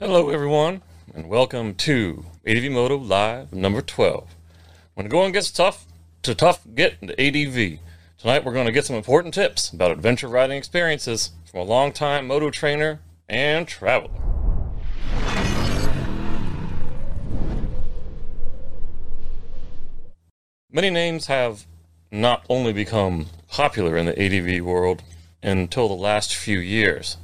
Hello, everyone, and welcome to ADV Moto Live number 12. When the going gets tough, to tough get into ADV. Tonight, we're going to get some important tips about adventure riding experiences from a longtime moto trainer and traveler. Many names have not only become popular in the ADV world until the last few years,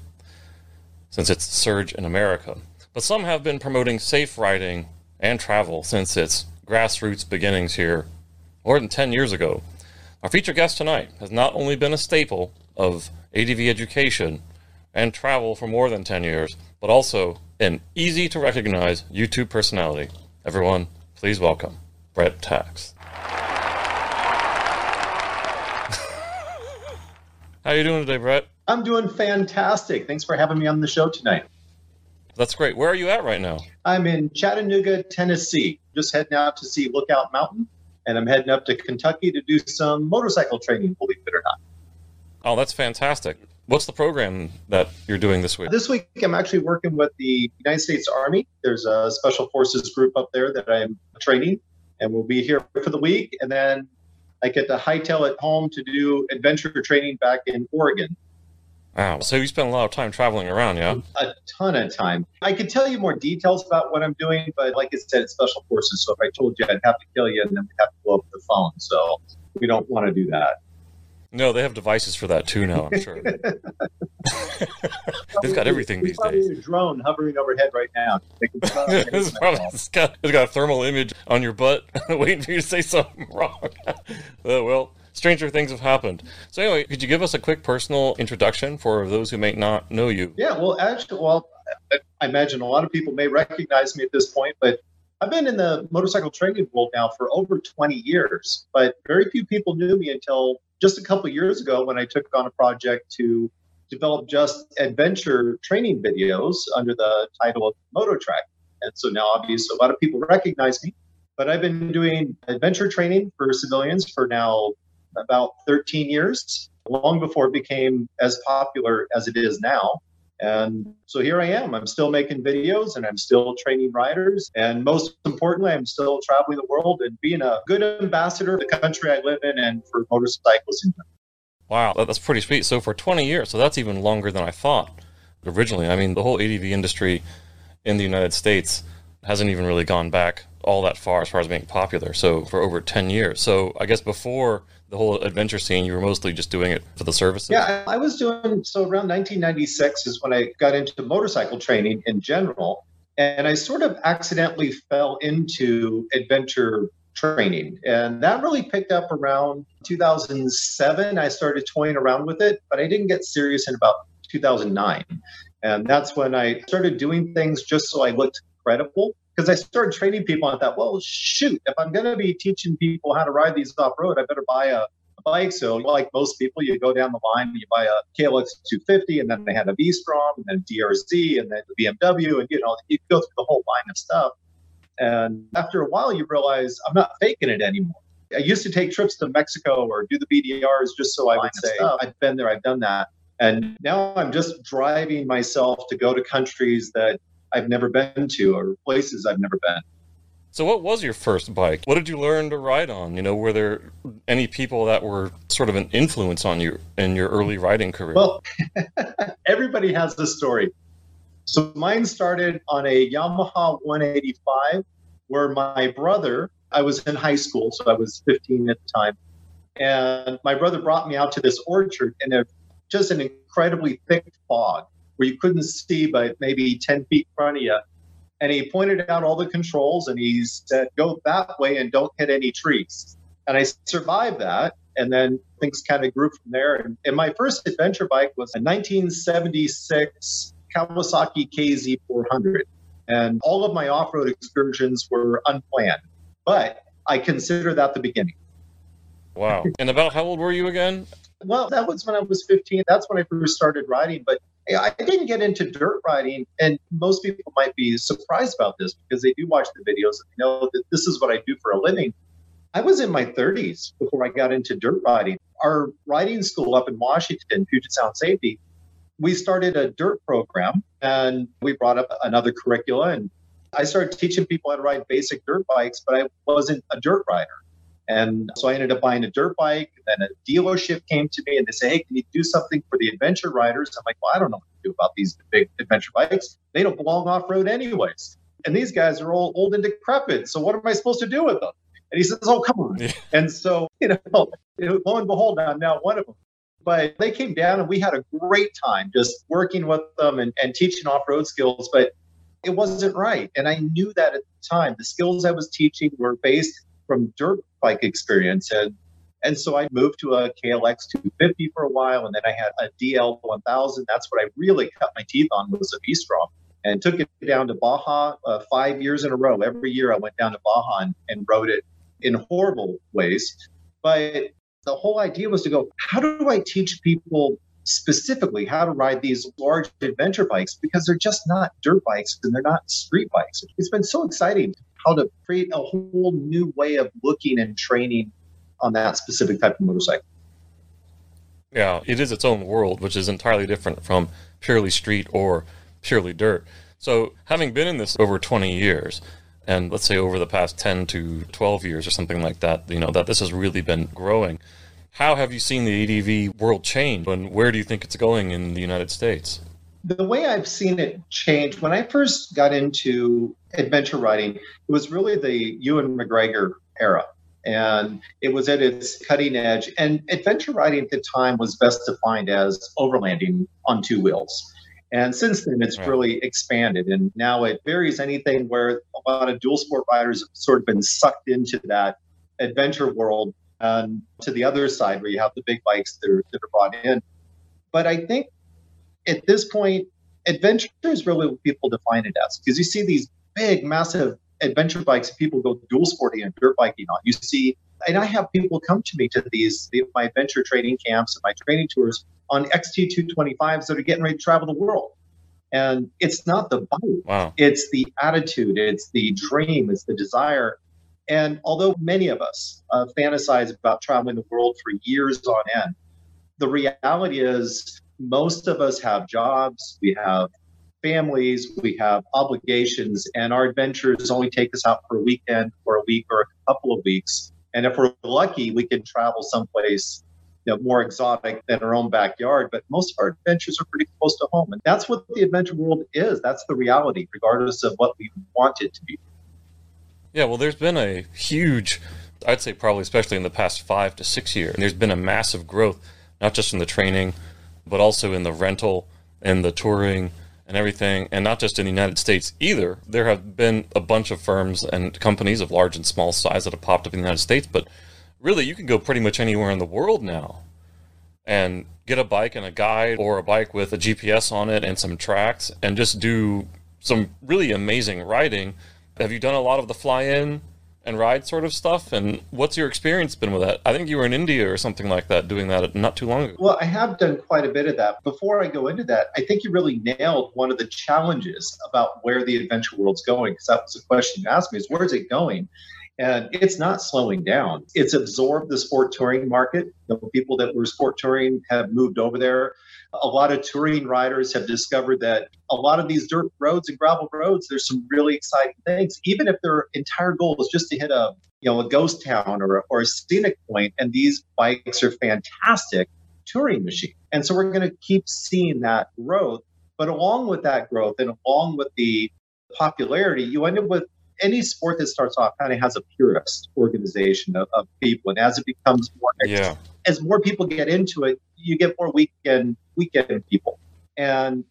since its surge in America. But some have been promoting safe riding and travel since its grassroots beginnings here more than 10 years ago. Our featured guest tonight has not only been a staple of ADV education and travel for more than 10 years, but also an easy to recognize YouTube personality. Everyone, please welcome Brett Tkacs. How are you doing today, Brett? I'm doing fantastic. Thanks for having me on the show tonight. That's great. Where are you at right now? I'm in Chattanooga, Tennessee. Just heading out to see Lookout Mountain, and I'm heading up to Kentucky to do some motorcycle training, believe it or not. Oh, that's fantastic. What's the program that you're doing this week? This week, I'm actually working with the United States Army. There's a special forces group up there that I'm training, and we'll be here for the week. And then I get to uh, hightail it home to do adventure training back in Oregon. Wow. So you spend a lot of time traveling around, yeah? a ton of time. I could tell you more details about what I'm doing, but like I said, it's special forces. So if I told you, I'd have to kill you, and then we'd have to blow up the phone. So we don't want to do that. No, they have devices for that too now, I'm sure. They've got everything these days. a drone hovering overhead right now. It's, probably, it's, got, it's got a thermal image on your butt waiting for you to say something wrong. Oh, well, stranger things have happened. So, anyway, could you give us a quick personal introduction for those who may not know you? Yeah, well, actually, well, I- I imagine a lot of people may recognize me at this point, but I've been in the motorcycle training world now for over 20 years. But very few people knew me until just a couple years ago when I took on a project to develop just adventure training videos under the title of MotoTrek. And so now, obviously, a lot of people recognize me. But I've been doing adventure training for civilians for now about 13 years, long before it became as popular as it is now. And so here I am. I'm still making videos and I'm still training riders. And most importantly, I'm still traveling the world and being a good ambassador for the country I live in and for motorcycles in general. Wow, that's pretty sweet. So, for 20 years, so that's even longer than I thought originally. I mean, the whole ADV industry in the United States hasn't even really gone back all that far as far as being popular. So, for over 10 years. So, I guess before the whole adventure scene, you were mostly just doing it for the services? Yeah, I was doing so around 1996 is when I got into motorcycle training in general. And I sort of accidentally fell into adventure training. And that really picked up around 2007. I started toying around with it, but I didn't get serious in about 2009. And that's when I started doing things just so I looked credible. Because I started training people and I thought, well, shoot, if I'm going to be teaching people how to ride these off road, I better buy a bike. So, like most people, you go down the line, and you buy a KLX 250, and then they had a V Strom, and then DRZ, and then the BMW, and you know, you go through the whole line of stuff. And after a while, you realize I'm not faking it anymore. I used to take trips to Mexico or do the BDRs just so I would say, I've been there, I've done that. And now I'm just driving myself to go to countries that I've never been to or places I've never been. So, what was your first bike? What did you learn to ride on? You know, were there any people that were sort of an influence on you in your early riding career? Well, everybody has a story. So mine started on a Yamaha 185, where my brother, I was in high school, so I was 15 at the time, and my brother brought me out to this orchard in a just an incredibly thick fog where you couldn't see but maybe 10 feet in front of you. And he pointed out all the controls and he said, go that way and don't hit any trees. And I survived that. And then things kind of grew from there. And, and my first adventure bike was a 1976 Kawasaki KZ400. And all of my off road excursions were unplanned. But I consider that the beginning. wow. And about how old were you again? Well, that was when I was 15. That's when I first started riding. But I didn't get into dirt riding. And most people might be surprised about this because they do watch the videos and they know that this is what I do for a living. I was in my 30s before I got into dirt riding. Our riding school up in Washington, Puget Sound Safety, we started a dirt program and we brought up another curricula and I started teaching people how to ride basic dirt bikes, but I wasn't a dirt rider. And so I ended up buying a dirt bike. And then a dealership came to me and they say, Hey, can you do something for the adventure riders? I'm like, Well, I don't know what to do about these big adventure bikes. They don't belong off road, anyways. And these guys are all old and decrepit. So what am I supposed to do with them? And he says, Oh, come on. Yeah. And so, you know, lo and behold, I'm now one of them. But they came down and we had a great time just working with them and, and teaching off road skills. But it wasn't right. And I knew that at the time. The skills I was teaching were based from dirt bike experience. And and so I moved to a KLX 250 for a while, and then I had a DL 1000. That's what I really cut my teeth on was a V-Strom, and took it down to Baja uh, five years in a row. Every year I went down to Baja and, and rode it in horrible ways. But the whole idea was to go, how do I teach people specifically how to ride these large adventure bikes because they're just not dirt bikes and they're not street bikes. It's been so exciting how to create a whole new way of looking and training on that specific type of motorcycle. Yeah, it is its own world, which is entirely different from purely street or purely dirt. So, having been in this over 20 years, and let's say over the past 10 to 12 years or something like that, you know, that this has really been growing how have you seen the ADV world change, and where do you think it's going in the United States? The way I've seen it change, when I first got into adventure riding, it was really the Ewan McGregor era. And it was at its cutting edge. And adventure riding at the time was best defined as overlanding on two wheels. And since then, it's right. really expanded. And now it varies anything where a lot of dual sport riders have sort of been sucked into that adventure world and to the other side where you have the big bikes that are, that are brought in. But I think at this point, adventure is really what people define it as because you see these big, massive adventure bikes people go dual sporting and dirt biking on. You see, and I have people come to me to these my adventure training camps and my training tours on XT225s that are getting ready to travel the world. And it's not the bike, wow. it's the attitude, it's the dream, it's the desire. And although many of us uh, fantasize about traveling the world for years on end, the reality is most of us have jobs, we have families, we have obligations, and our adventures only take us out for a weekend or a week or a couple of weeks. And if we're lucky, we can travel someplace you know, more exotic than our own backyard. But most of our adventures are pretty close to home. And that's what the adventure world is. That's the reality, regardless of what we want it to be. Yeah, well, there's been a huge, I'd say probably especially in the past five to six years, there's been a massive growth, not just in the training, but also in the rental and the touring and everything, and not just in the United States either. There have been a bunch of firms and companies of large and small size that have popped up in the United States, but really you can go pretty much anywhere in the world now and get a bike and a guide or a bike with a GPS on it and some tracks and just do some really amazing riding have you done a lot of the fly in and ride sort of stuff? And what's your experience been with that? I think you were in India or something like that doing that not too long ago. Well, I have done quite a bit of that. Before I go into that, I think you really nailed one of the challenges about where the adventure world's going, because that was a question you asked me is where's it going? And it's not slowing down. It's absorbed the sport touring market. The people that were sport touring have moved over there a lot of touring riders have discovered that a lot of these dirt roads and gravel roads, there's some really exciting things. Even if their entire goal is just to hit a you know a ghost town or, or a scenic point, and these bikes are fantastic touring machine. And so we're going to keep seeing that growth. But along with that growth and along with the popularity, you end up with any sport that starts off kind of has a purist organization of, of people. And as it becomes more, yeah. as more people get into it, you get more weekend weekend people. And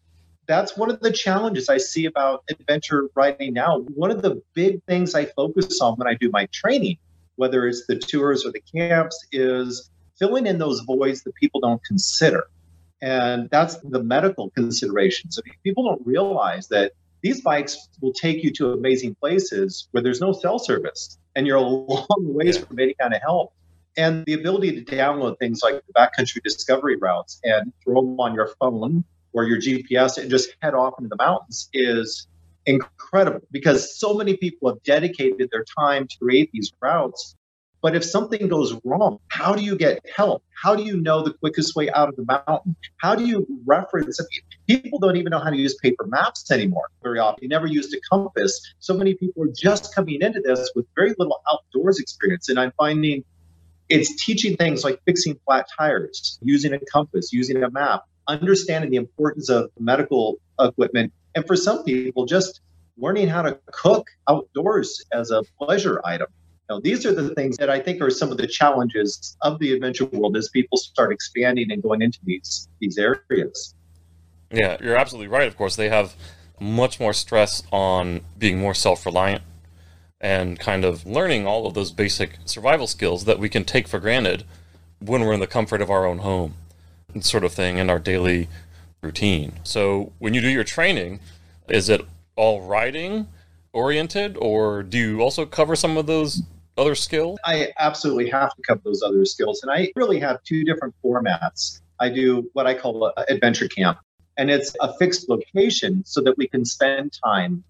that's one of the challenges I see about adventure riding now. One of the big things I focus on when I do my training, whether it's the tours or the camps, is filling in those voids that people don't consider. And that's the medical considerations. I mean, people don't realize that these bikes will take you to amazing places where there's no cell service and you're a long ways from any kind of help and the ability to download things like backcountry discovery routes and throw them on your phone or your GPS and just head off into the mountains is incredible because so many people have dedicated their time to create these routes. But if something goes wrong, how do you get help? How do you know the quickest way out of the mountain? How do you reference? People don't even know how to use paper maps anymore very often. They never used a compass. So many people are just coming into this with very little outdoors experience. And I'm finding it's teaching things like fixing flat tires, using a compass, using a map, understanding the importance of medical equipment. And for some people, just learning how to cook outdoors as a pleasure item. Now, these are the things that I think are some of the challenges of the adventure world as people start expanding and going into these these areas. Yeah, you're absolutely right. Of course, they have much more stress on being more self-reliant and kind of learning all of those basic survival skills that we can take for granted when we're in the comfort of our own home, sort of thing, in our daily routine. So, when you do your training, is it all riding oriented, or do you also cover some of those other skills? I absolutely have to cover those other skills. And I really have two different formats. I do what I call adventure camp, and it's a fixed location so that we can spend time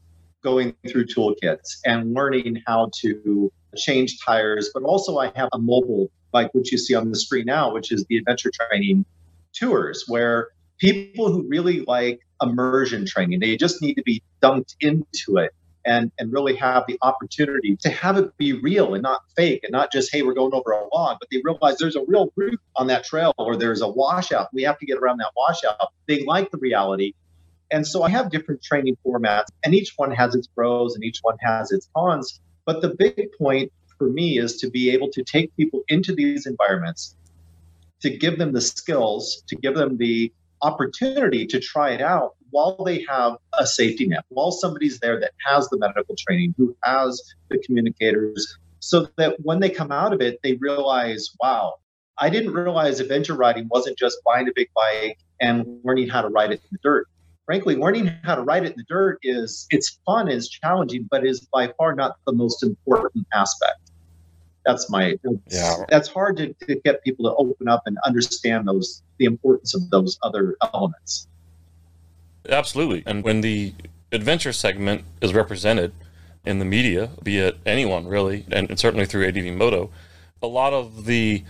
going through toolkits and learning how to change tires. But also, I have a mobile bike, which you see on the screen now, which is the adventure training tours, where people who really like immersion training, they just need to be dunked into it and and really have the opportunity to have it be real and not fake and not just hey we're going over a log but they realize there's a real route on that trail or there's a washout. We have to get around that washout. They like the reality and so i have different training formats and each one has its pros and each one has its cons but the big point for me is to be able to take people into these environments to give them the skills to give them the opportunity to try it out while they have a safety net, while somebody's there that has the medical training, who has the communicators, so that when they come out of it, they realize, wow, I didn't realize adventure riding wasn't just buying a big bike and learning how to ride it in the dirt. Frankly, learning how to ride it in the dirt is it's fun, is challenging, but is by far not the most important aspect. That's my yeah. that's hard to, to get people to open up and understand those the importance of those other elements. Absolutely. And when the adventure segment is represented in the media be it anyone really and, and certainly through adv moto a lot of the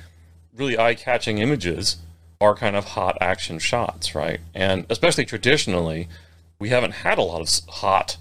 really eye-catching images are kind of hot action shots right and especially traditionally we haven't had a lot of hot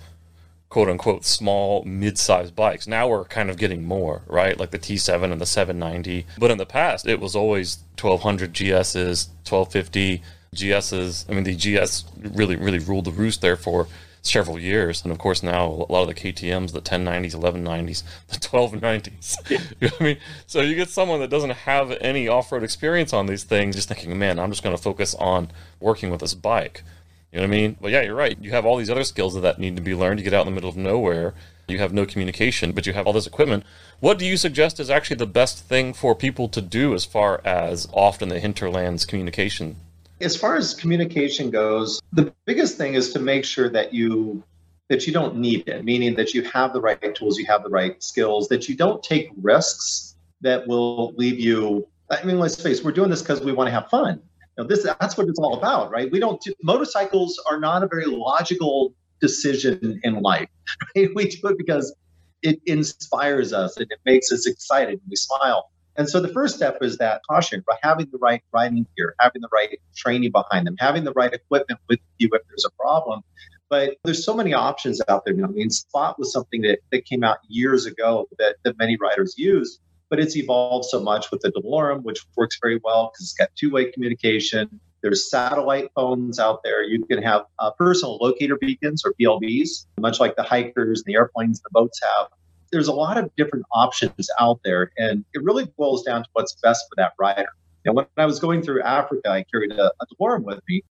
quote unquote small mid-sized bikes. Now we're kind of getting more, right? Like the T7 and the 790. But in the past, it was always 1200 GSs, 1250 GSs. I mean, the GS really, really ruled the roost there for several years. And of course, now a lot of the KTMs, the 1090s, 1190s, the 1290s. you know I mean? So you get someone that doesn't have any off road experience on these things, just thinking, man, I'm just going to focus on working with this bike. You know what I mean? But yeah, you're right. You have all these other skills that need to be learned. You get out in the middle of nowhere. You have no communication, but you have all this equipment. What do you suggest is actually the best thing for people to do as far as often the hinterlands communication? As far as communication goes, the biggest thing is to make sure that you that you don't need it, meaning that you have the right tools, you have the right skills, that you don't take risks that will leave you. I mean, let's face, it, we're doing this because we want to have fun know, this that's what it's all about, right? We don't motorcycles are not a very logical decision in life. Right? We do it because it inspires us and it makes us excited and we smile. And so the first step is that caution, by having the right riding gear, having the right training behind them, having the right equipment with you if there's a problem. But there's so many options out there. I mean, Spot was something that, that came out years ago that, that many riders use but it's evolved so much with the DeLorme, which works very well because it's got two-way communication. There's satellite phones out there. You can have uh, personal locator beacons or PLBs, much like the hikers, and the airplanes, and the boats have. There's a lot of different options out there, and it really boils down to what's best for that rider. Know, when I was going through Africa, I carried a, a with me,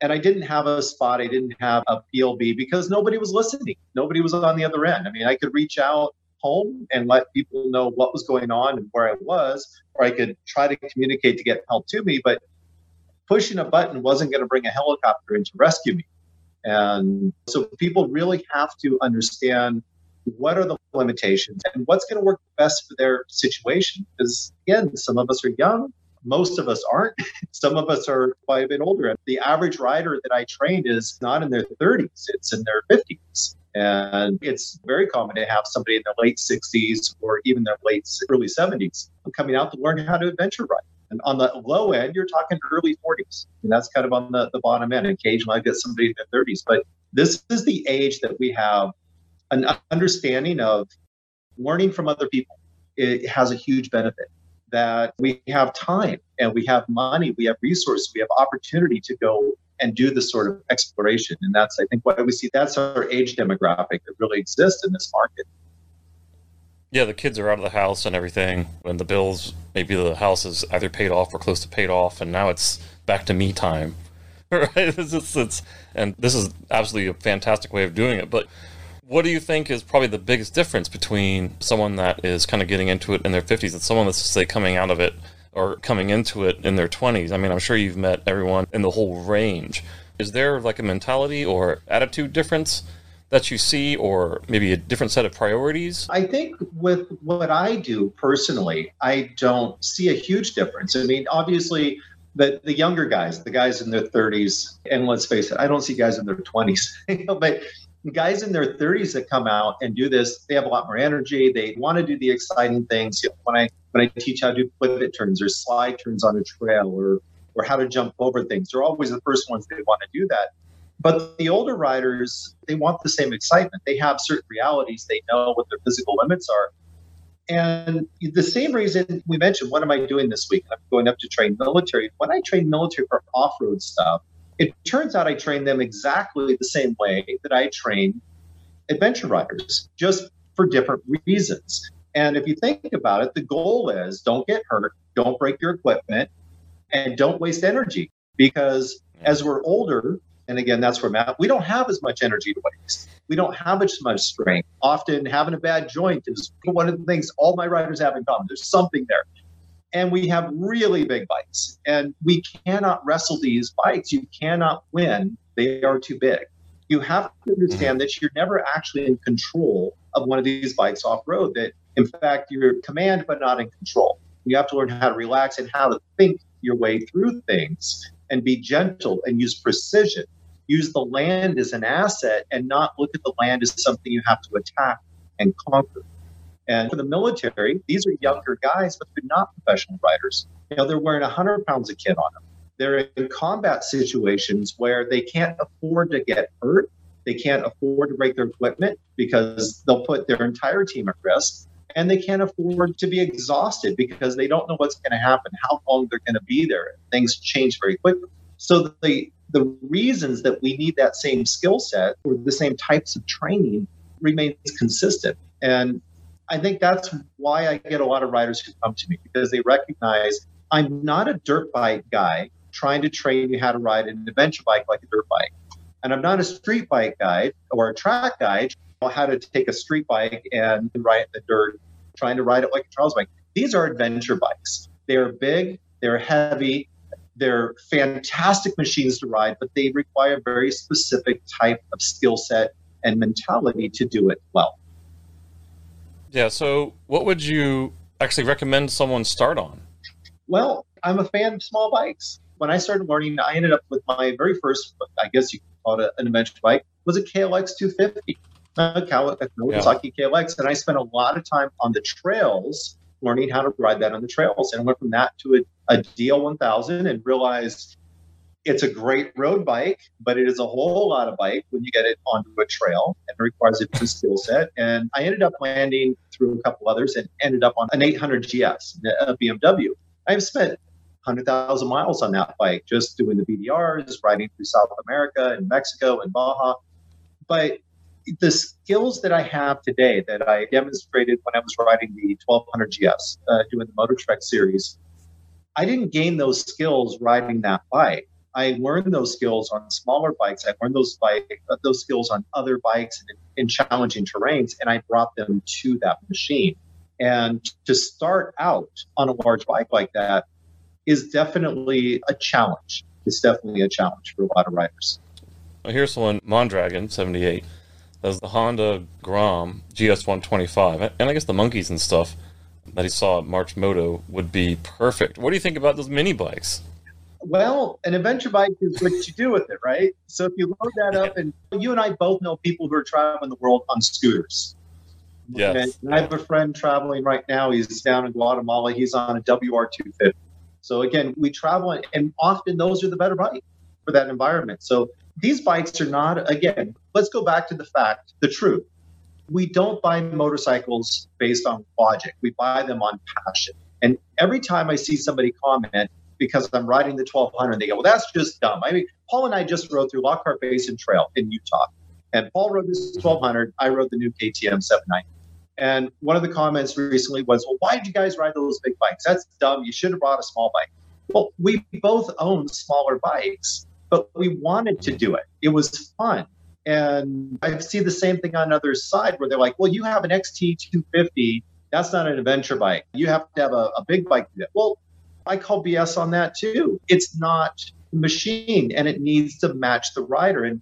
and I didn't have a spot. I didn't have a PLB because nobody was listening. Nobody was on the other end. I mean, I could reach out home and let people know what was going on and where I was, or I could try to communicate to get help to me. But pushing a button wasn't going to bring a helicopter in to rescue me. And so people really have to understand what are the limitations and what's going to work best for their situation. Because again, some of us are young, most of us aren't. Some of us are quite a bit older. The average rider that I trained is not in their 30s, it's in their 50s. And it's very common to have somebody in their late 60s or even their late early 70s coming out to learn how to adventure ride. And on the low end, you're talking early 40s. And that's kind of on the, the bottom end. Occasionally, I get somebody in their 30s. But this is the age that we have an understanding of learning from other people. It has a huge benefit that we have time and we have money, we have resources, we have opportunity to go and do this sort of exploration. And that's, I think, why we see that's our age demographic that really exists in this market. Yeah, the kids are out of the house and everything. and the bills, maybe the house is either paid off or close to paid off, and now it's back to me time. Right? It's, it's, it's, and this is absolutely a fantastic way of doing it. But what do you think is probably the biggest difference between someone that is kind of getting into it in their 50s and someone that's, say, coming out of it or coming into it in their 20s? I mean, I'm sure you've met everyone in the whole range. Is there like a mentality or attitude difference that you see, or maybe a different set of priorities? I think with what I do personally, I don't see a huge difference. I mean, obviously, the, the younger guys, the guys in their 30s, and let's face it, I don't see guys in their 20s, but guys in their 30s that come out and do this, they have a lot more energy. They want to do the exciting things. You know, when I when I teach how to do pivot turns or slide turns on a trail or or how to jump over things, they're always the first ones they want to do that. But the older riders, they want the same excitement. They have certain realities. They know what their physical limits are. And the same reason we mentioned, what am I doing this week? I'm going up to train military. When I train military for off road stuff, it turns out I train them exactly the same way that I train adventure riders, just for different reasons. And if you think about it, the goal is don't get hurt, don't break your equipment, and don't waste energy. Because as we're older, and again, that's where I'm. We don't have as much energy to waste. We don't have as much strength. Often, having a bad joint is one of the things all my riders have in common. There's something there. And we have really big bikes, and we cannot wrestle these bikes. You cannot win. They are too big. You have to understand that you're never actually in control of one of these bikes off road. That, in fact, you're command, but not in control. You have to learn how to relax and how to think your way through things and be gentle and use precision. Use the land as an asset and not look at the land as something you have to attack and conquer. And for the military, these are younger guys, but they're not professional riders. You know, they're wearing 100 pounds of kit on them. They're in combat situations where they can't afford to get hurt. They can't afford to break their equipment because they'll put their entire team at risk. And they can't afford to be exhausted because they don't know what's going to happen, how long they're going to be there. Things change very quickly. So the the reasons that we need that same skill set or the same types of training remains consistent. And I think that's why I get a lot of riders who come to me because they recognize I'm not a dirt bike guy trying to train you how to ride an adventure bike like a dirt bike. And I'm not a street bike guide or a track guide how to take a street bike and ride the dirt, trying to ride it like a trials bike. These are adventure bikes. They're big, they're heavy, they're fantastic machines to ride, but they require a very specific type of skill set and mentality to do it well. Yeah. So, what would you actually recommend someone start on? Well, I'm a fan of small bikes. When I started learning, I ended up with my very first, I guess you could call it an adventure bike, was a KLX 250, a Kawasaki yeah. KLX, and I spent a lot of time on the trails learning how to ride that on the trails. And went from that to a, a DL1000 and realized it's a great road bike, but it is a whole lot of bike when you get it onto a trail and requires a different skill set. And I ended up landing through a couple others and ended up on an 800 GS, a BMW. I've spent 100,000 miles on that bike, just doing the BDRs, riding through South America and Mexico and Baja. But the skills that I have today that I demonstrated when I was riding the 1200 GS, uh, doing the MotoTrek series, I didn't gain those skills riding that bike. I learned those skills on smaller bikes. I learned those bike uh, those skills on other bikes in, in challenging terrains, and I brought them to that machine. And to start out on a large bike like that is definitely a challenge. It's definitely a challenge for a lot of riders. Well, here's one Mondragon 78 as the Honda Grom GS125, and I guess the monkeys and stuff that he saw at March Moto would be perfect. What do you think about those mini bikes? Well, an adventure bike is what you do with it, right? So if you load that up, and you and I both know people who are traveling the world on scooters. Yes. And I have a friend traveling right now. He's down in Guatemala. He's on a WR250. So again, we travel, and often those are the better bike for that environment. So these bikes are not. Again, let's go back to the fact, the truth. We don't buy motorcycles based on logic. We buy them on passion. And every time I see somebody comment because I'm riding the 1200, and they go, "Well, that's just dumb." I mean, Paul and I just rode through Lockhart Basin Trail in Utah, and Paul rode this 1200. I rode the new KTM 790. And one of the comments recently was, "Well, why did you guys ride those big bikes? That's dumb. You should have brought a small bike." Well, we both own smaller bikes, but we wanted to do it. It was fun. And I see the same thing on the other side where they're like, well, you have an XT250. That's not an adventure bike. You have to have a, a big bike to do it. Well, I call BS on that too. It's not machine and it needs to match the rider. And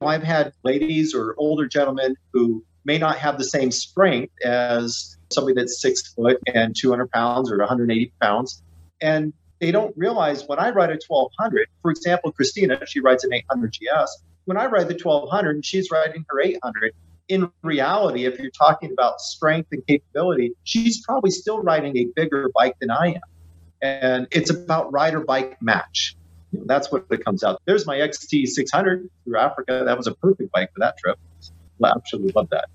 I've had ladies or older gentlemen who may not have the same strength as somebody that's six foot and 200 pounds or 180 pounds. And they don't realize when I ride a 1200, for example, Christina, she rides an 800 GS. When I ride the 1200 and she's riding her 800, in reality, if you're talking about strength and capability, she's probably still riding a bigger bike than I am. And it's about rider bike match. You know, that's what it comes out. There's my XT 600 through Africa. That was a perfect bike for that trip. I absolutely love that.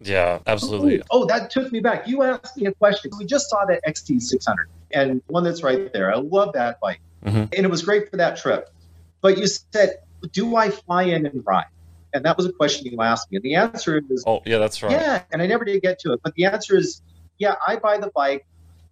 Yeah, absolutely. Oh, oh, that took me back. You asked me a question. We just saw that XT 600 and one that's right there. I love that bike. Mm-hmm. And it was great for that trip. But you said, do I fly in and ride? And that was a question you asked me. And the answer is, Oh, yeah, that's right. yeah. And I never did get to it. But the answer is, yeah, I buy the bike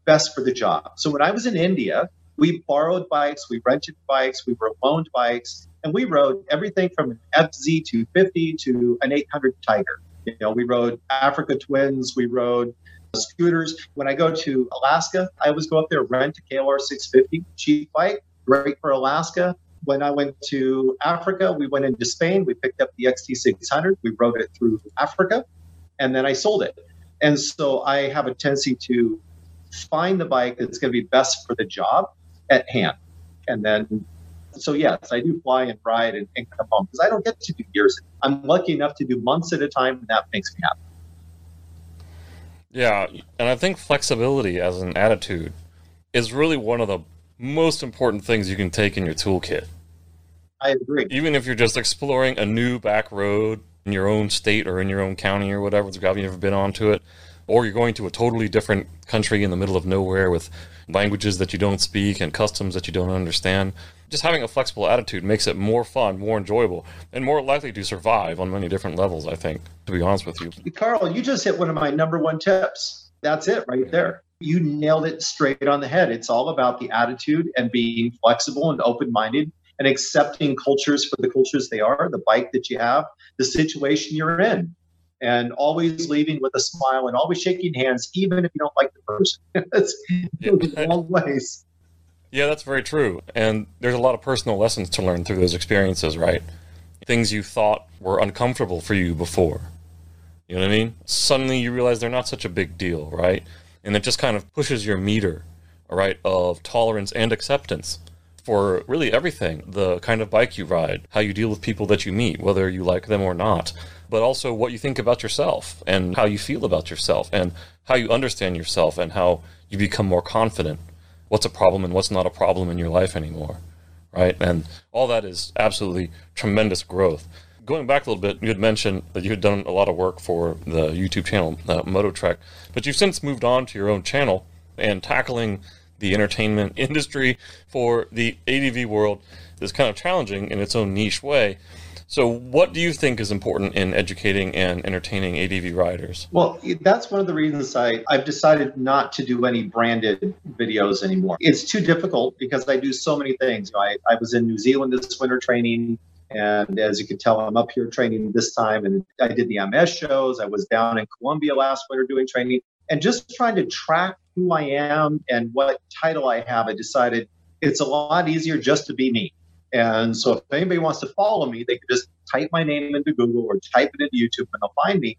best for the job. So when I was in India, we borrowed bikes, we rented bikes, we were loaned bikes, and we rode everything from an FZ250 to an 800 Tiger. You know, we rode Africa Twins, we rode scooters. When I go to Alaska, I always go up there, rent a KLR 650, cheap bike, great for Alaska. When I went to Africa, we went into Spain, we picked up the XT600, we rode it through Africa, and then I sold it. And so I have a tendency to find the bike that's going to be best for the job at hand. And then, so yes, I do fly and ride and, and come home because I don't get to do years. I'm lucky enough to do months at a time, and that makes me happy. Yeah, and I think flexibility as an attitude is really one of the most important things you can take in your toolkit. I agree. Even if you're just exploring a new back road in your own state or in your own county or whatever, you've never been onto it, or you're going to a totally different country in the middle of nowhere with languages that you don't speak and customs that you don't understand. Just having a flexible attitude makes it more fun, more enjoyable, and more likely to survive on many different levels, I think, to be honest with you. Carl, you just hit one of my number one tips. That's it right there. You nailed it straight on the head. It's all about the attitude and being flexible and open minded and accepting cultures for the cultures they are, the bike that you have, the situation you're in, and always leaving with a smile and always shaking hands, even if you don't like the person. That's Yeah. long ways. Yeah, that's very true. And there's a lot of personal lessons to learn through those experiences, right? Things you thought were uncomfortable for you before. You know what I mean? Suddenly you realize they're not such a big deal, right? And it just kind of pushes your meter, all right, of tolerance and acceptance for really everything the kind of bike you ride, how you deal with people that you meet, whether you like them or not, but also what you think about yourself and how you feel about yourself and how you understand yourself and how you become more confident what's a problem and what's not a problem in your life anymore, right? And all that is absolutely tremendous growth. Going back a little bit, you had mentioned that you had done a lot of work for the YouTube channel, uh, MotoTrek, but you've since moved on to your own channel and tackling the entertainment industry for the ADV world is kind of challenging in its own niche way. So, what do you think is important in educating and entertaining ADV riders? Well, that's one of the reasons I, I've decided not to do any branded videos anymore. It's too difficult because I do so many things. You know, I, I was in New Zealand this winter training, and as you can tell, I'm up here training this time. And I did the MS shows. I was down in Colombia last winter doing training, and just trying to track who I am and what title I have. I decided it's a lot easier just to be me. And so if anybody wants to follow me, they can just type my name into Google or type it into YouTube and they'll find me.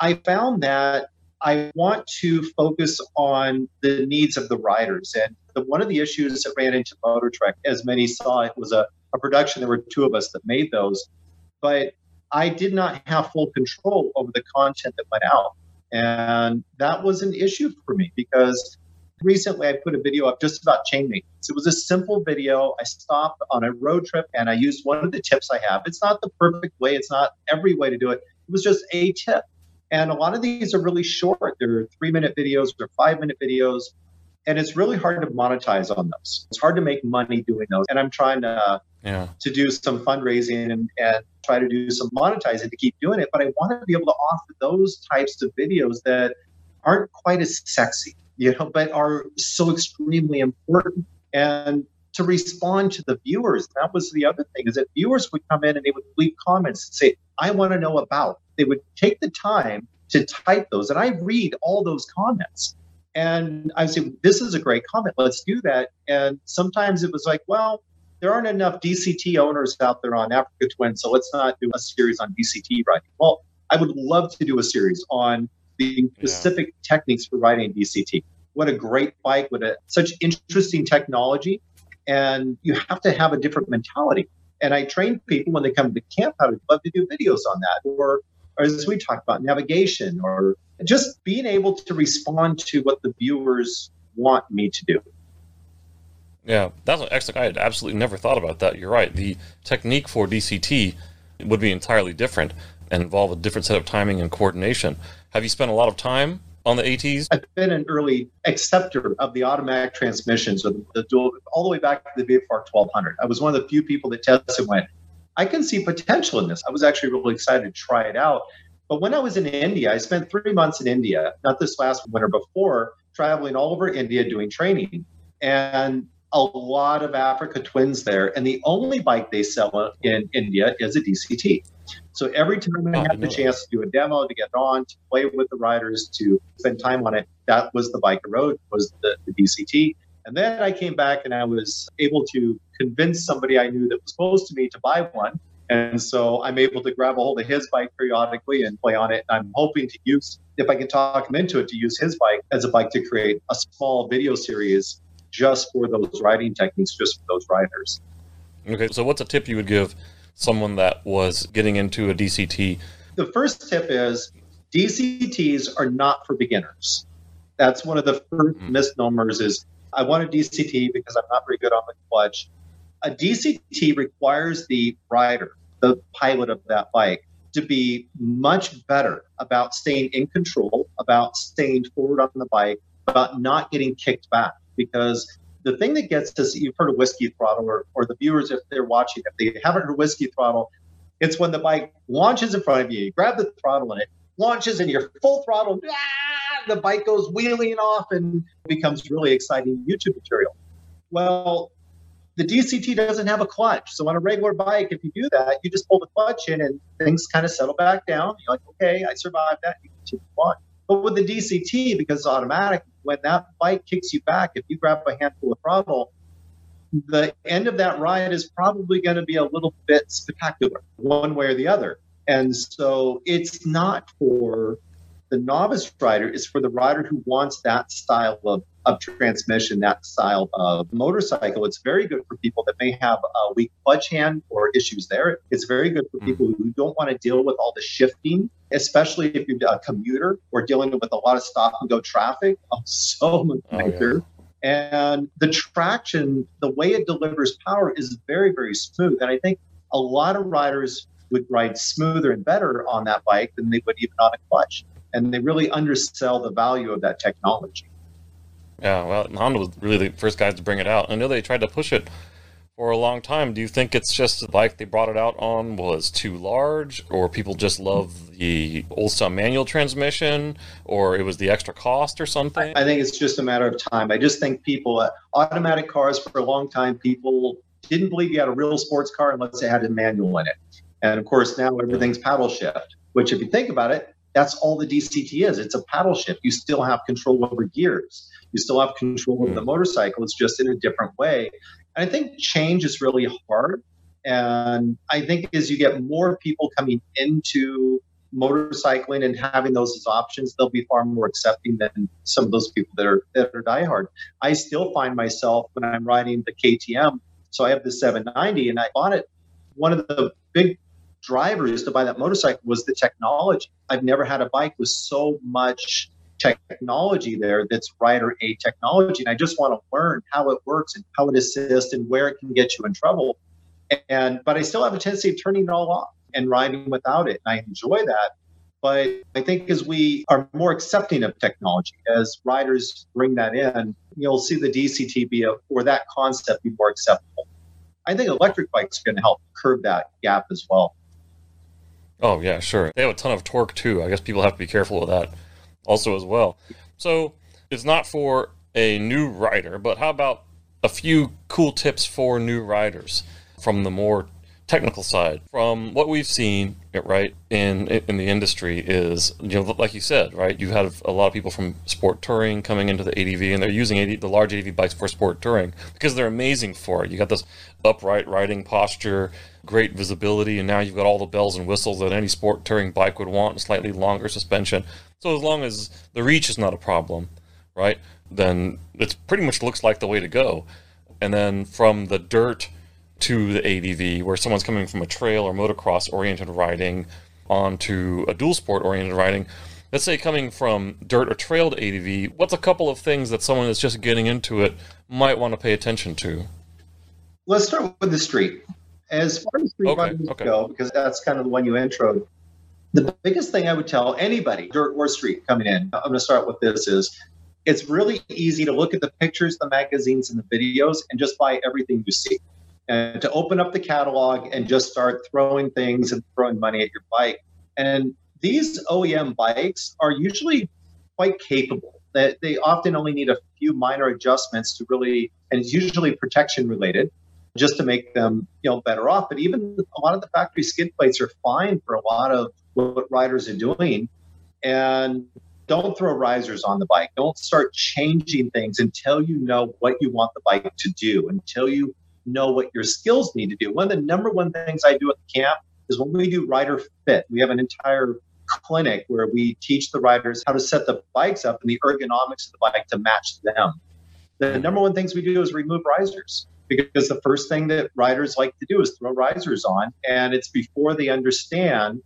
I found that I want to focus on the needs of the riders. And the, one of the issues that ran into MotoTrek, as many saw, it was a, a production. There were two of us that made those, but I did not have full control over the content that went out. And that was an issue for me because recently I put a video up just about chain maintenance. It was a simple video. I stopped on a road trip and I used one of the tips I have. It's not the perfect way, it's not every way to do it. It was just a tip. And a lot of these are really short. They're three minute videos or five minute videos. And it's really hard to monetize on those. It's hard to make money doing those. And I'm trying to yeah. to do some fundraising and, and try to do some monetizing to keep doing it. But I want to be able to offer those types of videos that aren't quite as sexy, you know, but are so extremely important. And to respond to the viewers, that was the other thing, is that viewers would come in and they would leave comments and say, I want to know about. They would take the time to type those. And I read all those comments. And I say, this is a great comment. Let's do that. And sometimes it was like, well, there aren't enough DCT owners out there on Africa Twin, so let's not do a series on DCT writing. Well, I would love to do a series on the specific yeah. techniques for riding DCT. What a great bike, what a such interesting technology. And you have to have a different mentality. And I train people when they come to camp I would love to do videos on that, or, or as we talked about navigation, or just being able to respond to what the viewers want me to do. Yeah, that's excellent. I had absolutely never thought about that. You're right. The technique for DCT would be entirely different and involve a different set of timing and coordination. Have you spent a lot of time on the ATs? I've been an early acceptor of the automatic transmissions of the dual, all the way back to the VFR 1200. I was one of the few people that tested went, I can see potential in this. I was actually really excited to try it out. But when I was in India, I spent three months in India, not this last winter before, traveling all over India doing training. And a lot of Africa twins there, and the only bike they sell in India is a DCT. So every time I oh, had the chance to do a demo, to get on, to play with the riders, to spend time on it, that was the bike I rode, was the, the DCT. And then I came back and I was able to convince somebody I knew that was close to me to buy one. And so I'm able to grab a hold of his bike periodically and play on it. And I'm hoping to use, if I can talk him into it, to use his bike as a bike to create a small video series just for those riding techniques, just for those riders. Okay, so what's a tip you would give someone that was getting into a DCT? The first tip is DCTs are not for beginners. That's one of the 1st mm-hmm. misnomers is I want a DCT because I'm not very good on the clutch. A DCT requires the rider, the pilot of that bike, to be much better about staying in control, about staying forward on the bike, about not getting kicked back because the thing that gets us, you've heard of whiskey throttle, or, or the viewers, if they're watching, if they haven't heard whiskey throttle, it's when the bike launches in front of you, you grab the throttle and it launches and you're full throttle, ah, the bike goes wheeling off and becomes really exciting YouTube material. Well, the DCT doesn't have a clutch. So on a regular bike, if you do that, you just pull the clutch in and things kind of settle back down. You're like, okay, I survived that. You continue on. But with the DCT, because it's automatic, when that bike kicks you back, if you grab a handful of throttle, the end of that ride is probably going to be a little bit spectacular, one way or the other. And so it's not for the novice rider, it's for the rider who wants that style of of transmission, that style of motorcycle. It's very good for people that may have a weak clutch hand or issues there. It's very good for hmm. people who don't want to deal with all the shifting, especially if you're a commuter or dealing with a lot of stop and go traffic. Oh, so much oh, nicer. Yeah. And the traction, the way it delivers power is very, very smooth. And I think a lot of riders would ride smoother and better on that bike than they would even on a clutch. And they really undersell the value of that technology. Yeah, well, Honda was really the first guys to bring it out. I know they tried to push it for a long time. Do you think it's just the bike they brought it out on was too large, or people just love the old style manual transmission, or it was the extra cost or something? I think it's just a matter of time. I just think people, uh, automatic cars for a long time, people didn't believe you had a real sports car unless it had a manual in it. And of course, now everything's paddle shift, which, if you think about it, that's all the DCT is. It's a paddle shift. You still have control over gears. You still have control of the hmm. motorcycle. It's just in a different way. And I think change is really hard. And I think as you get more people coming into motorcycling and having those as options, they'll be far more accepting than some of those people that are that are diehard. I still find myself when I'm riding the KTM. So I have the 790, and I bought it. One of the big drivers to buy that motorcycle was the technology. I've never had a bike with so much technology there that's rider A technology. And I just want to learn how it works and how it assists and where it can get you in trouble. And but I still have a tendency of turning it all off and riding without it. And I enjoy that. But I think as we are more accepting of technology, as riders bring that in, you'll see the DCT be a, or that concept be more acceptable. I think electric bikes are going to help curb that gap as well. Oh yeah, sure. They have a ton of torque too. I guess people have to be careful with that also as well. So it's not for a new rider, but how about a few cool tips for new riders from the more technical side from what we've seen right in in the industry is you know like you said right you have a lot of people from sport touring coming into the ADV and they're using ADV, the large ADV bikes for sport touring because they're amazing for it you got this upright riding posture great visibility and now you've got all the bells and whistles that any sport touring bike would want slightly longer suspension so as long as the reach is not a problem right then it pretty much looks like the way to go and then from the dirt to the ADV, where someone's coming from a trail or motocross oriented riding onto a dual sport oriented riding. Let's say coming from dirt or trail to ADV, what's a couple of things that someone that's just getting into it might want to pay attention to? Let's start with the street. As far as street okay, okay. go, because that's kind of the one you introed, the biggest thing I would tell anybody, dirt or street coming in, I'm going to start with this is it's really easy to look at the pictures, the magazines, and the videos and just buy everything you see and to open up the catalog and just start throwing things and throwing money at your bike. And these OEM bikes are usually quite capable. That they often only need a few minor adjustments to really, and it's usually protection related, just to make them you know better off. But even a lot of the factory skid plates are fine for a lot of what riders are doing. And don't throw risers on the bike. Don't start changing things until you know what you want the bike to do, until you know what your skills need to do. One of the number one things I do at the camp is when we do rider fit, we have an entire clinic where we teach the riders how to set the bikes up and the ergonomics of the bike to match them. The number one things we do is remove risers because the first thing that riders like to do is throw risers on and it's before they understand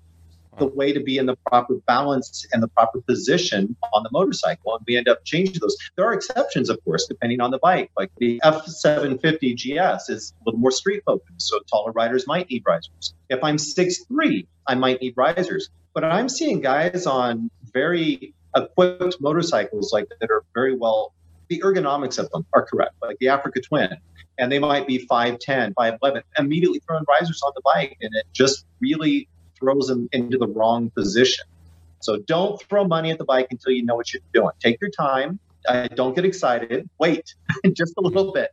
the way to be in the proper balance and the proper position on the motorcycle. And we end up changing those. There are exceptions, of course, depending on the bike. Like the F750 GS is a little more street focused, so taller riders might need risers. If I'm 6'3, I might need risers. But I'm seeing guys on very equipped motorcycles like that are very well the ergonomics of them are correct, like the Africa Twin, and they might be 5'10, 5'11, immediately throwing risers on the bike, and it just really throws them into the wrong position. So don't throw money at the bike until you know what you're doing. Take your time. Uh, don't get excited. Wait just a little bit.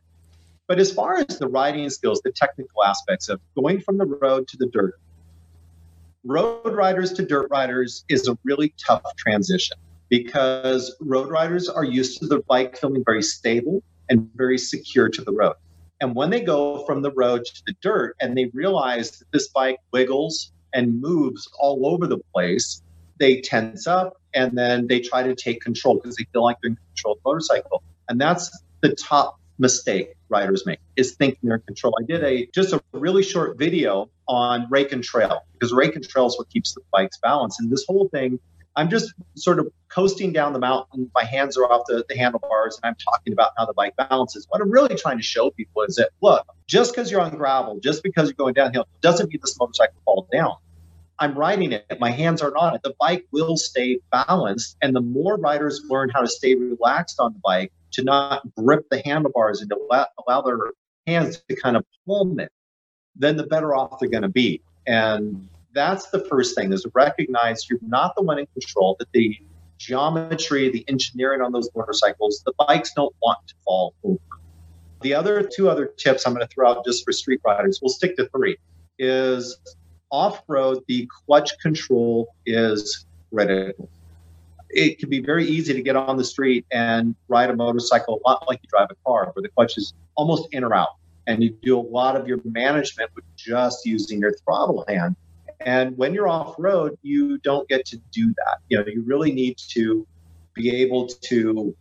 But as far as the riding skills, the technical aspects of going from the road to the dirt, road riders to dirt riders is a really tough transition because road riders are used to the bike feeling very stable and very secure to the road. And when they go from the road to the dirt and they realize that this bike wiggles and moves all over the place, they tense up and then they try to take control because they feel like they're in control of the motorcycle. And that's the top mistake riders make is thinking they're in control. I did a just a really short video on rake and trail because rake and trail is what keeps the bikes balanced. And this whole thing, I'm just sort of coasting down the mountain. My hands are off the, the handlebars and I'm talking about how the bike balances. What I'm really trying to show people is that look, just because you're on gravel, just because you're going downhill, doesn't mean this motorcycle falls down. I'm riding it, my hands aren't on it. The bike will stay balanced. And the more riders learn how to stay relaxed on the bike, to not grip the handlebars and to allow, their hands to kind of palm it, then the better off they're going to be. And that's the first thing is recognize you're not the one in control, that the geometry, the engineering on those motorcycles, the bikes don't want to fall over. The other two other tips I'm going to throw out just for street riders, we'll stick to three, is off road, the clutch control is critical. It can be very easy to get on the street and ride a motorcycle a lot like you drive a car, where the clutch is almost in or out. And you do a lot of your management with just using your throttle hand. And when you're off road, you don't get to do that. You know, you really need to be able to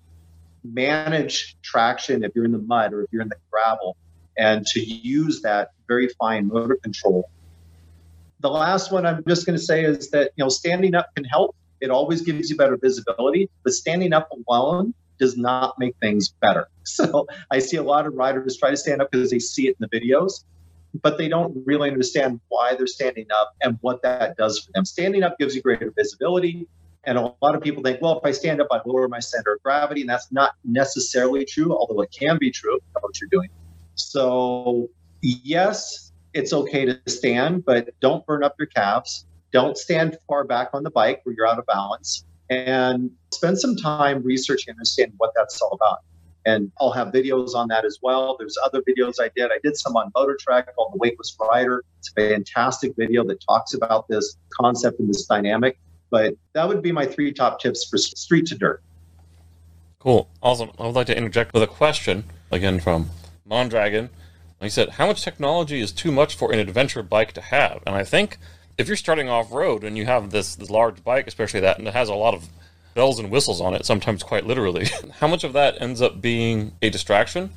manage traction if you're in the mud or if you're in the gravel and to use that very fine motor control. The last one I'm just going to say is that, you know, standing up can help. It always gives you better visibility, but standing up alone does not make things better. So I see a lot of riders try to stand up because they see it in the videos, but they don't really understand why they're standing up and what that does for them. Standing up gives you greater visibility. And a lot of people think, well, if I stand up, I lower my center of gravity. And that's not necessarily true, although it can be true, what you're doing. So, yes, it's okay to stand, but don't burn up your calves. Don't stand far back on the bike where you're out of balance and spend some time researching and understanding what that's all about. And I'll have videos on that as well. There's other videos I did. I did some on MotoTrek called The Weightless Rider. It's a fantastic video that talks about this concept and this dynamic. But that would be my three top tips for street to dirt. Cool. Awesome. I would like to interject with a question, again from Mondragon. He said, How much technology is too much for an adventure bike to have? And I think if you're starting off road and you have this, this large bike, especially that, and it has a lot of bells and whistles on it, sometimes quite literally, how much of that ends up being a distraction?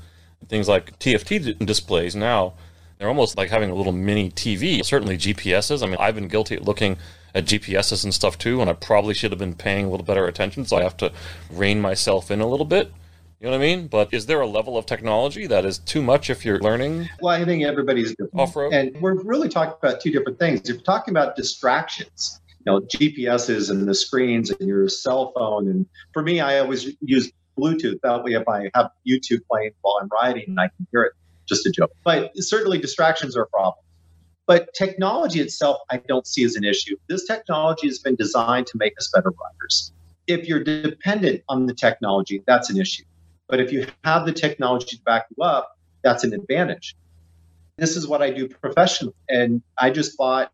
Things like TFT displays now, they're almost like having a little mini TV. Certainly GPSs. I mean, I've been guilty of looking at GPSs and stuff too, and I probably should have been paying a little better attention, so I have to rein myself in a little bit. You know what I mean? But is there a level of technology that is too much if you're learning? Well, I think everybody's off road. And we're really talking about two different things. If you're talking about distractions, know, GPSs and the screens and your cell phone. And for me, I always use Bluetooth. That way, if I have YouTube playing while I'm riding, I can hear it. Just a joke. But certainly, distractions are a problem. But technology itself, I don't see as an issue. This technology has been designed to make us better riders. If you're dependent on the technology, that's an issue. But if you have the technology to back you up, that's an advantage. This is what I do professionally. And I just bought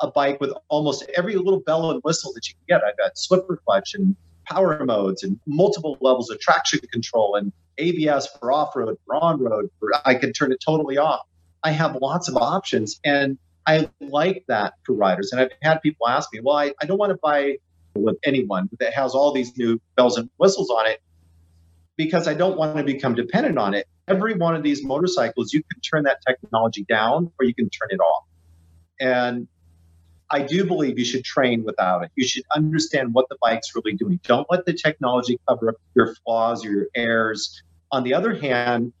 a bike with almost every little bell and whistle that you can get. I've got slipper clutch and power modes and multiple levels of traction control and ABS for off road, for on road. I can turn it totally off. I have lots of options. And I like that for riders. And I've had people ask me, well, I, I don't want to buy with anyone that has all these new bells and whistles on it because I don't want to become dependent on it. Every one of these motorcycles, you can turn that technology down or you can turn it off. And I do believe you should train without it. You should understand what the bike's really doing. Don't let the technology cover up your flaws or your errors. On the other hand,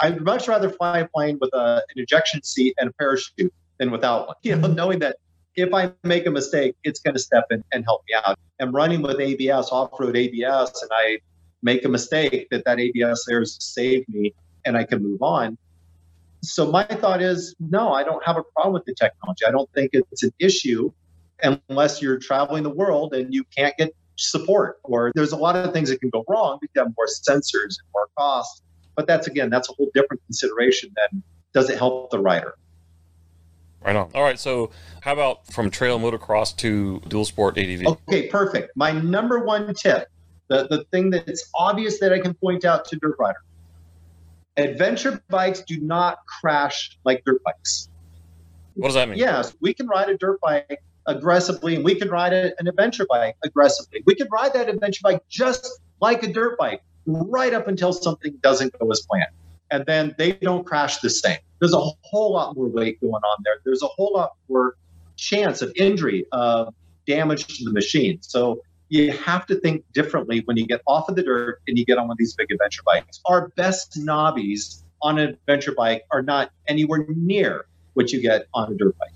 I'd much rather fly a plane with a, an ejection seat and a parachute than without one. You know, mm-hmm. knowing that if I make a mistake, it's going to step in and help me out. I'm running with ABS, off-road ABS, and I make a mistake, that that ABS there has saved me and I can move on. So my thought is, no, I don't have a problem with the technology. I don't think it's an issue unless you're traveling the world and you can't get support or there's a lot of things that can go wrong because you have more sensors and more costs. But that's again, that's a whole different consideration than does it help the rider? Right on. All right. So, how about from trail motocross to dual sport ADV? Okay, perfect. My number one tip the, the thing that's obvious that I can point out to dirt rider. Adventure bikes do not crash like dirt bikes. What does that mean? Yes, we can ride a dirt bike aggressively and we can ride a, an adventure bike aggressively. We can ride that adventure bike just like a dirt bike right up until something doesn't go as planned. And then they don't crash the same. There's a whole lot more weight going on there. There's a whole lot more chance of injury, of damage to the machine. So you have to think differently when you get off of the dirt and you get on one of these big adventure bikes. Our best knobbies on an adventure bike are not anywhere near what you get on a dirt bike.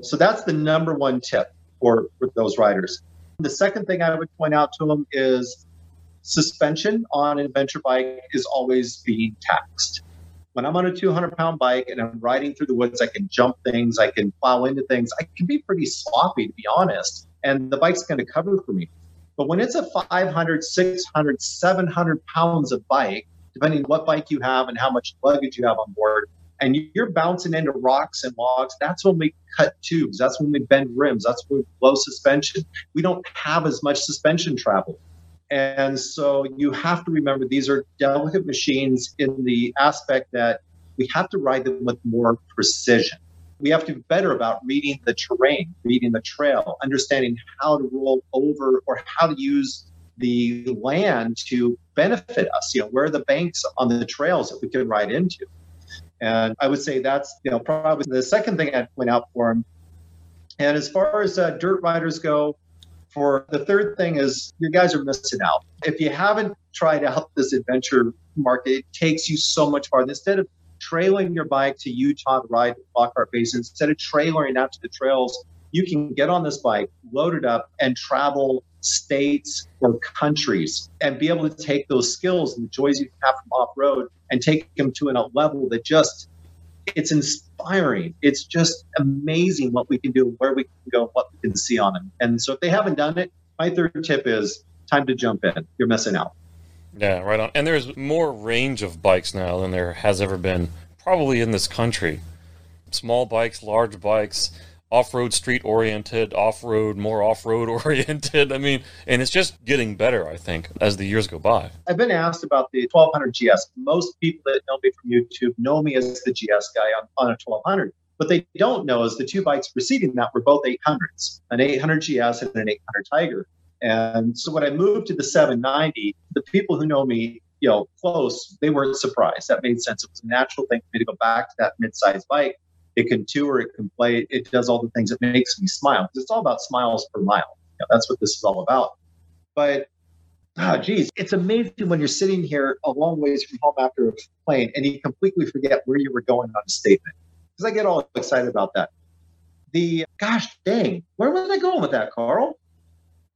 So that's the number one tip for, for those riders. The second thing I would point out to them is suspension on an adventure bike is always being taxed. When I'm on a 200 pound bike and I'm riding through the woods, I can jump things, I can plow into things. I can be pretty sloppy, to be honest, and the bike's going to cover for me. But when it's a 500, 600, 700 pounds of bike, depending what bike you have and how much luggage you have on board, and you're bouncing into rocks and logs, that's when we cut tubes. That's when we bend rims. That's when we blow suspension. We don't have as much suspension travel. And so you have to remember these are delicate machines in the aspect that we have to ride them with more precision. We have to be better about reading the terrain, reading the trail, understanding how to roll over or how to use the land to benefit us. You know, where are the banks on the trails that we can ride into? And I would say that's you know probably the second thing I'd point out for him. And as far as uh, dirt riders go, for the third thing is you guys are missing out. If you haven't tried out this adventure market, it takes you so much farther. Instead of trailing your bike to Utah to ride the Lockhart Basin, instead of trailering out to the trails, you can get on this bike, load it up, and travel states or countries and be able to take those skills and the joys you have from off road and take them to a level that just it's inspiring. It's just amazing what we can do, where we can go, what we can see on them. And so if they haven't done it, my third tip is time to jump in. You're missing out. Yeah, right on. And there's more range of bikes now than there has ever been, probably in this country. Small bikes, large bikes, off-road street oriented, off-road more off-road oriented. I mean, and it's just getting better, I think, as the years go by. I've been asked about the 1200 GS. Most people that know me from YouTube know me as the GS guy on, on a 1200. What they don't know is the two bikes preceding that were both 800s, an 800 GS and an 800 Tiger. And so when I moved to the 790, the people who know me, you know, close, they weren't surprised. That made sense. It was a natural thing for me to go back to that mid-sized bike. It can tour, it can play, it does all the things that makes me smile. It's all about smiles per mile. You know, that's what this is all about. But oh geez, it's amazing when you're sitting here a long ways from home after a plane and you completely forget where you were going on a statement. Because I get all excited about that. The gosh dang, where was I going with that, Carl?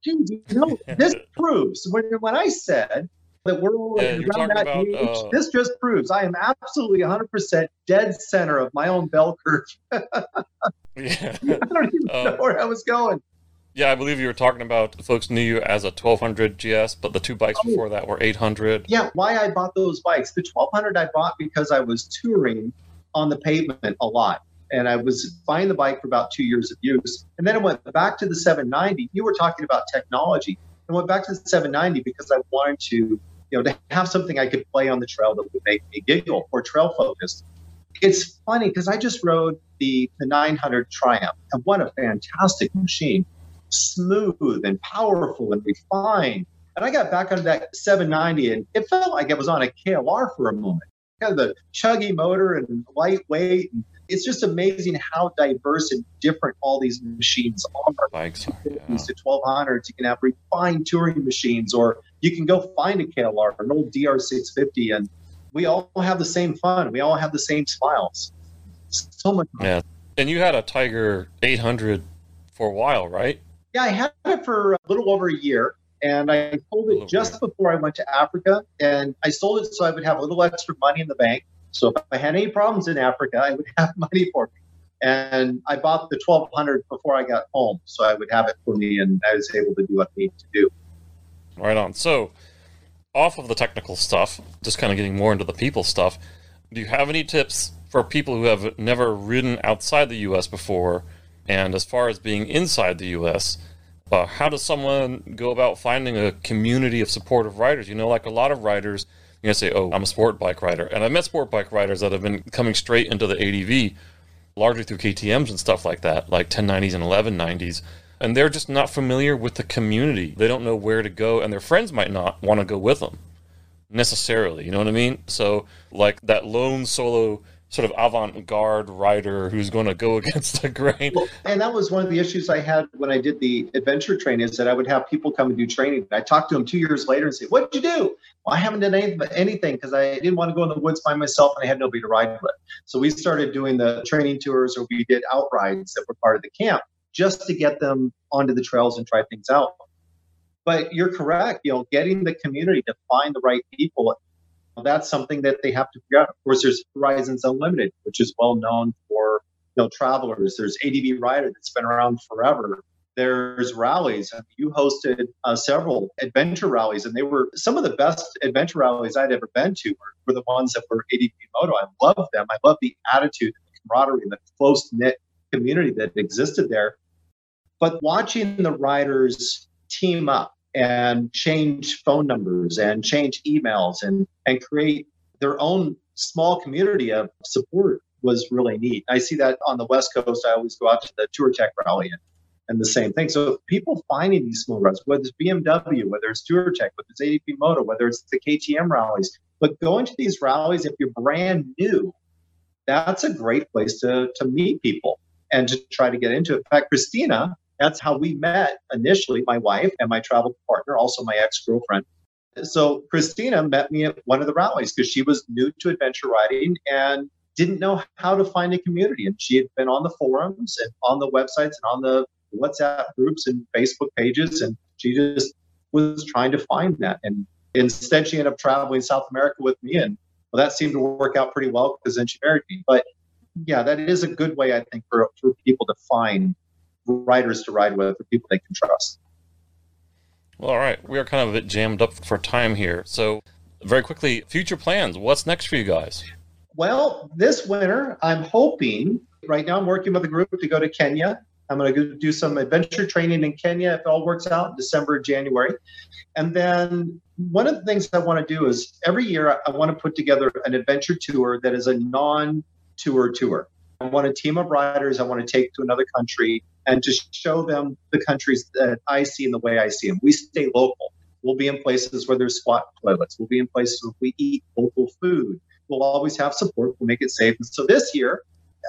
Geez, you know, this proves when when I said that we're Yeah, around that about, age, uh, this just proves I am absolutely 100% dead center of my own bell curve. Yeah. I don't even Uh, know where I was going. Yeah, I believe you were talking about folks knew you as a 1200 GS, but the two bikes Oh. before that were 800. Yeah, why I bought those bikes. The 1200 I bought because I was touring on the pavement a lot. And I was buying the bike for about two years of use. And then I went back to the 790. You were talking about technology. and went back to the 790 because I wanted to, you know, to have something I could play on the trail that would make me giggle or trail focused. It's funny because I just rode the, the 900 Triumph, and what a fantastic machine! Smooth and powerful and refined. And I got back on that 790, and it felt like it was on a KLR for a moment. Kind of the chuggy motor and lightweight. And it's just amazing how diverse and different all these machines are. Bikes are, yeah. To 1200s, you can have refined touring machines, or you can go find a KLR, an old DR650, and we all have the same fun. We all have the same smiles. So much fun. Yeah. And you had a Tiger 800 for a while, right? Yeah, I had it for a little over a year, and I sold it just before I went to Africa. And I sold it so I would have a little extra money in the bank. So if I had any problems in Africa, I would have money for me. And I bought the 1200 before I got home, so I would have it for me, and I was able to do what I need to do. Right on. So, off of the technical stuff, just kind of getting more into the people stuff, do you have any tips for people who have never ridden outside the U.S. before? And as far as being inside the U.S., uh, how does someone go about finding a community of supportive riders? You know, like a lot of riders, you know, say, "Oh, I'm a sport bike rider," and I've met sport bike riders that have been coming straight into the ADV, largely through KTM's and stuff like that, like 1090s and 1190s, and they're just not familiar with the community. They don't know where to go, and their friends might not want to go with them necessarily. You know what I mean? So, like that lone solo sort of avant-garde rider who's going to go against the grain. Well, and that was one of the issues I had when I did the adventure training is that I would have people come and do training. I talked to them two years later and say, "What did you do?" Well, I haven't done anything anything because I didn't want to go in the woods by myself and I had nobody to ride with. So we started doing the training tours, or we did outrides that were part of the camp just to get them onto the trails and try things out. But you're correct. You know, getting the community to find the right people that's something that they have to figure out. Of course, there's Horizons Unlimited, which is well known for you know travelers. There's ADV Rider that's been around forever. There's rallies. You hosted uh, several adventure rallies, and they were some of the best adventure rallies I'd ever been to. Were, were the ones that were ADV Moto. I love them. I love the attitude, the camaraderie, and the close knit community that existed there. But watching the riders team up and change phone numbers and change emails and and create their own small community of support was really neat. I see that on the West Coast. I always go out to the Touratech rally and, and the same thing. So people finding these small runs, whether it's BMW, whether it's Touratech, whether it's ADV Moto, whether it's the KTM rallies, but going to these rallies, if you're brand new, that's a great place to, to meet people and to try to get into it. In fact, Christina, that's how we met initially, my wife and my travel partner, also my ex girlfriend. So Christina met me at one of the rallies because she was new to adventure riding and didn't know how to find a community. And she had been on the forums and on the websites and on the WhatsApp groups and Facebook pages. And she just was trying to find that. And instead, she ended up traveling South America with me. And well, that seemed to work out pretty well because then she married me. But yeah, that is a good way, I think, for, for people to find riders to ride with or people they can trust. Well, all right. We are kind of a bit jammed up for time here. So, very quickly, future plans. What's next for you guys? Well, this winter, I'm hoping, right now, I'm working with a group to go to Kenya. I'm going to do some adventure training in Kenya if it all works out, December, January. And then one of the things I want to do is every year I want to put together an adventure tour that is a non tour tour. I want a team of riders I want to take to another country and to show them the countries that I see in the way I see them. We stay local. We'll be in places where there's squat toilets. We'll be in places where we eat local food. We'll always have support. We'll make it safe. And so this year,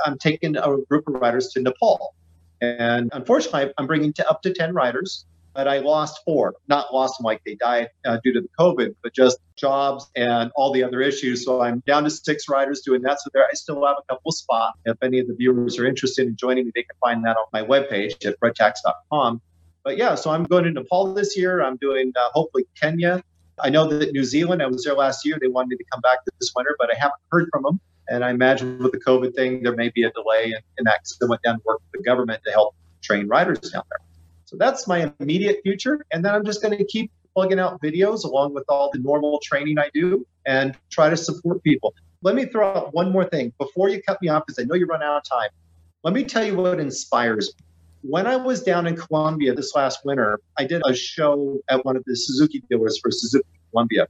I'm taking a group of riders to Nepal. And unfortunately, I'm bringing to up to 10 riders but I lost four. Not lost them like they died uh, due to the COVID, but just jobs and all the other issues. So I'm down to six riders doing that. So there, I still have a couple spots. If any of the viewers are interested in joining me, they can find that on my webpage at bretttkacs.com. But yeah, so I'm going to Nepal this year. I'm doing uh, hopefully Kenya. I know that New Zealand, I was there last year. They wanted me to come back this winter, but I haven't heard from them. And I imagine with the COVID thing, there may be a delay in, in that because I went down to work with the government to help train riders down there. So that's my immediate future. And then I'm just going to keep plugging out videos along with all the normal training I do and try to support people. Let me throw out one more thing before you cut me off because I know you run out of time. Let me tell you what inspires me. When I was down in Colombia this last winter, I did a show at one of the Suzuki dealers for Suzuki Colombia.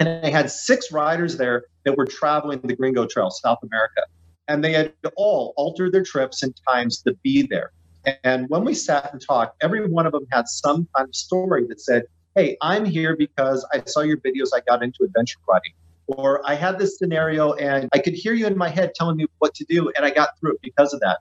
And I had six riders there that were traveling the Gringo Trail, South America. And they had all altered their trips and times to be there. And when we sat and talked, every one of them had some kind of story that said, Hey, I'm here because I saw your videos, I got into adventure riding. Or I had this scenario and I could hear you in my head telling me what to do, and I got through it because of that.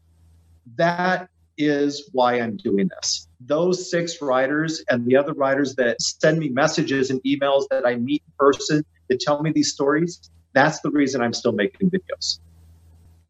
That is why I'm doing this. Those six riders and the other riders that send me messages and emails that I meet in person that tell me these stories, that's the reason I'm still making videos.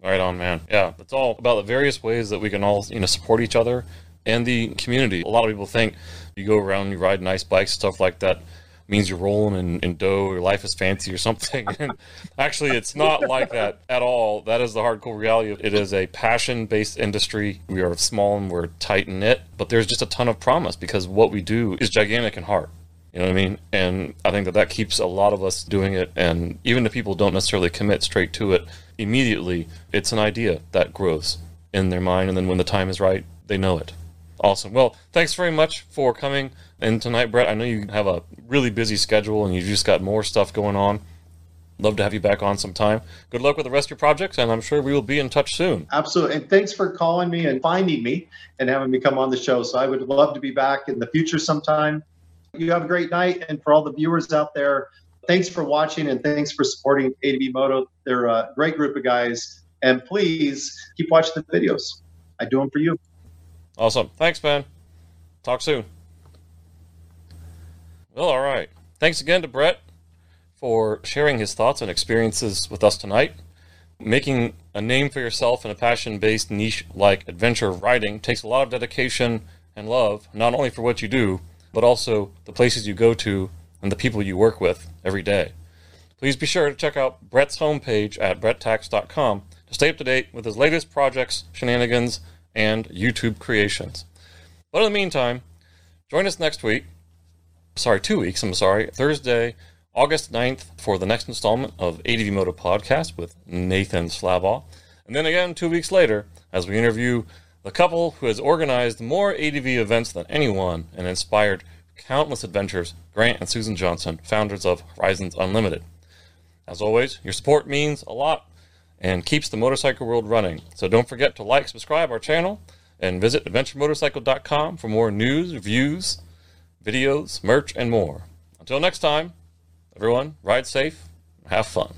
Right on, man. Yeah, it's all about the various ways that we can all, you know, support each other and the community. A lot of people think you go around, you ride nice bikes, stuff like that means you're rolling in, in dough, your life is fancy or something. And actually, it's not like that at all. That is the hardcore reality. It is a passion based industry. We are small and we're tight knit, but there's just a ton of promise because what we do is gigantic in heart. You know what I mean? And I think that that keeps a lot of us doing it. And even if people don't necessarily commit straight to it, immediately it's an idea that grows in their mind. And then when the time is right, they know it. Awesome. Well, thanks very much for coming in tonight, Brett. I know you have a really busy schedule and you've just got more stuff going on. Love to have you back on sometime. Good luck with the rest of your projects, and I'm sure we will be in touch soon. Absolutely. And thanks for calling me and finding me and having me come on the show. So I would love to be back in the future sometime. You have a great night. And for all the viewers out there, thanks for watching and thanks for supporting ADV Moto. They're a great group of guys. And please keep watching the videos. I do them for you. Awesome. Thanks, man. Talk soon. Well, all right. Thanks again to Brett for sharing his thoughts and experiences with us tonight. Making a name for yourself in a passion based niche like adventure riding takes a lot of dedication and love, not only for what you do, but also the places you go to and the people you work with every day. Please be sure to check out Brett's homepage at bretttkacs.com to stay up to date with his latest projects, shenanigans, and YouTube creations. But in the meantime, join us next week. Sorry, two weeks, I'm sorry. Thursday, August 9th for the next installment of ADV Moto Podcast with Nathan Slabaugh. And then again, two weeks later, as we interview the couple who has organized more ADV events than anyone and inspired countless adventures, Grant and Susan Johnson, founders of Horizons Unlimited. As always, your support means a lot, and keeps the motorcycle world running. So don't forget to like, subscribe our channel, and visit adventuremotorcycle.com for more news, reviews, videos, merch, and more. Until next time, everyone, ride safe, have fun.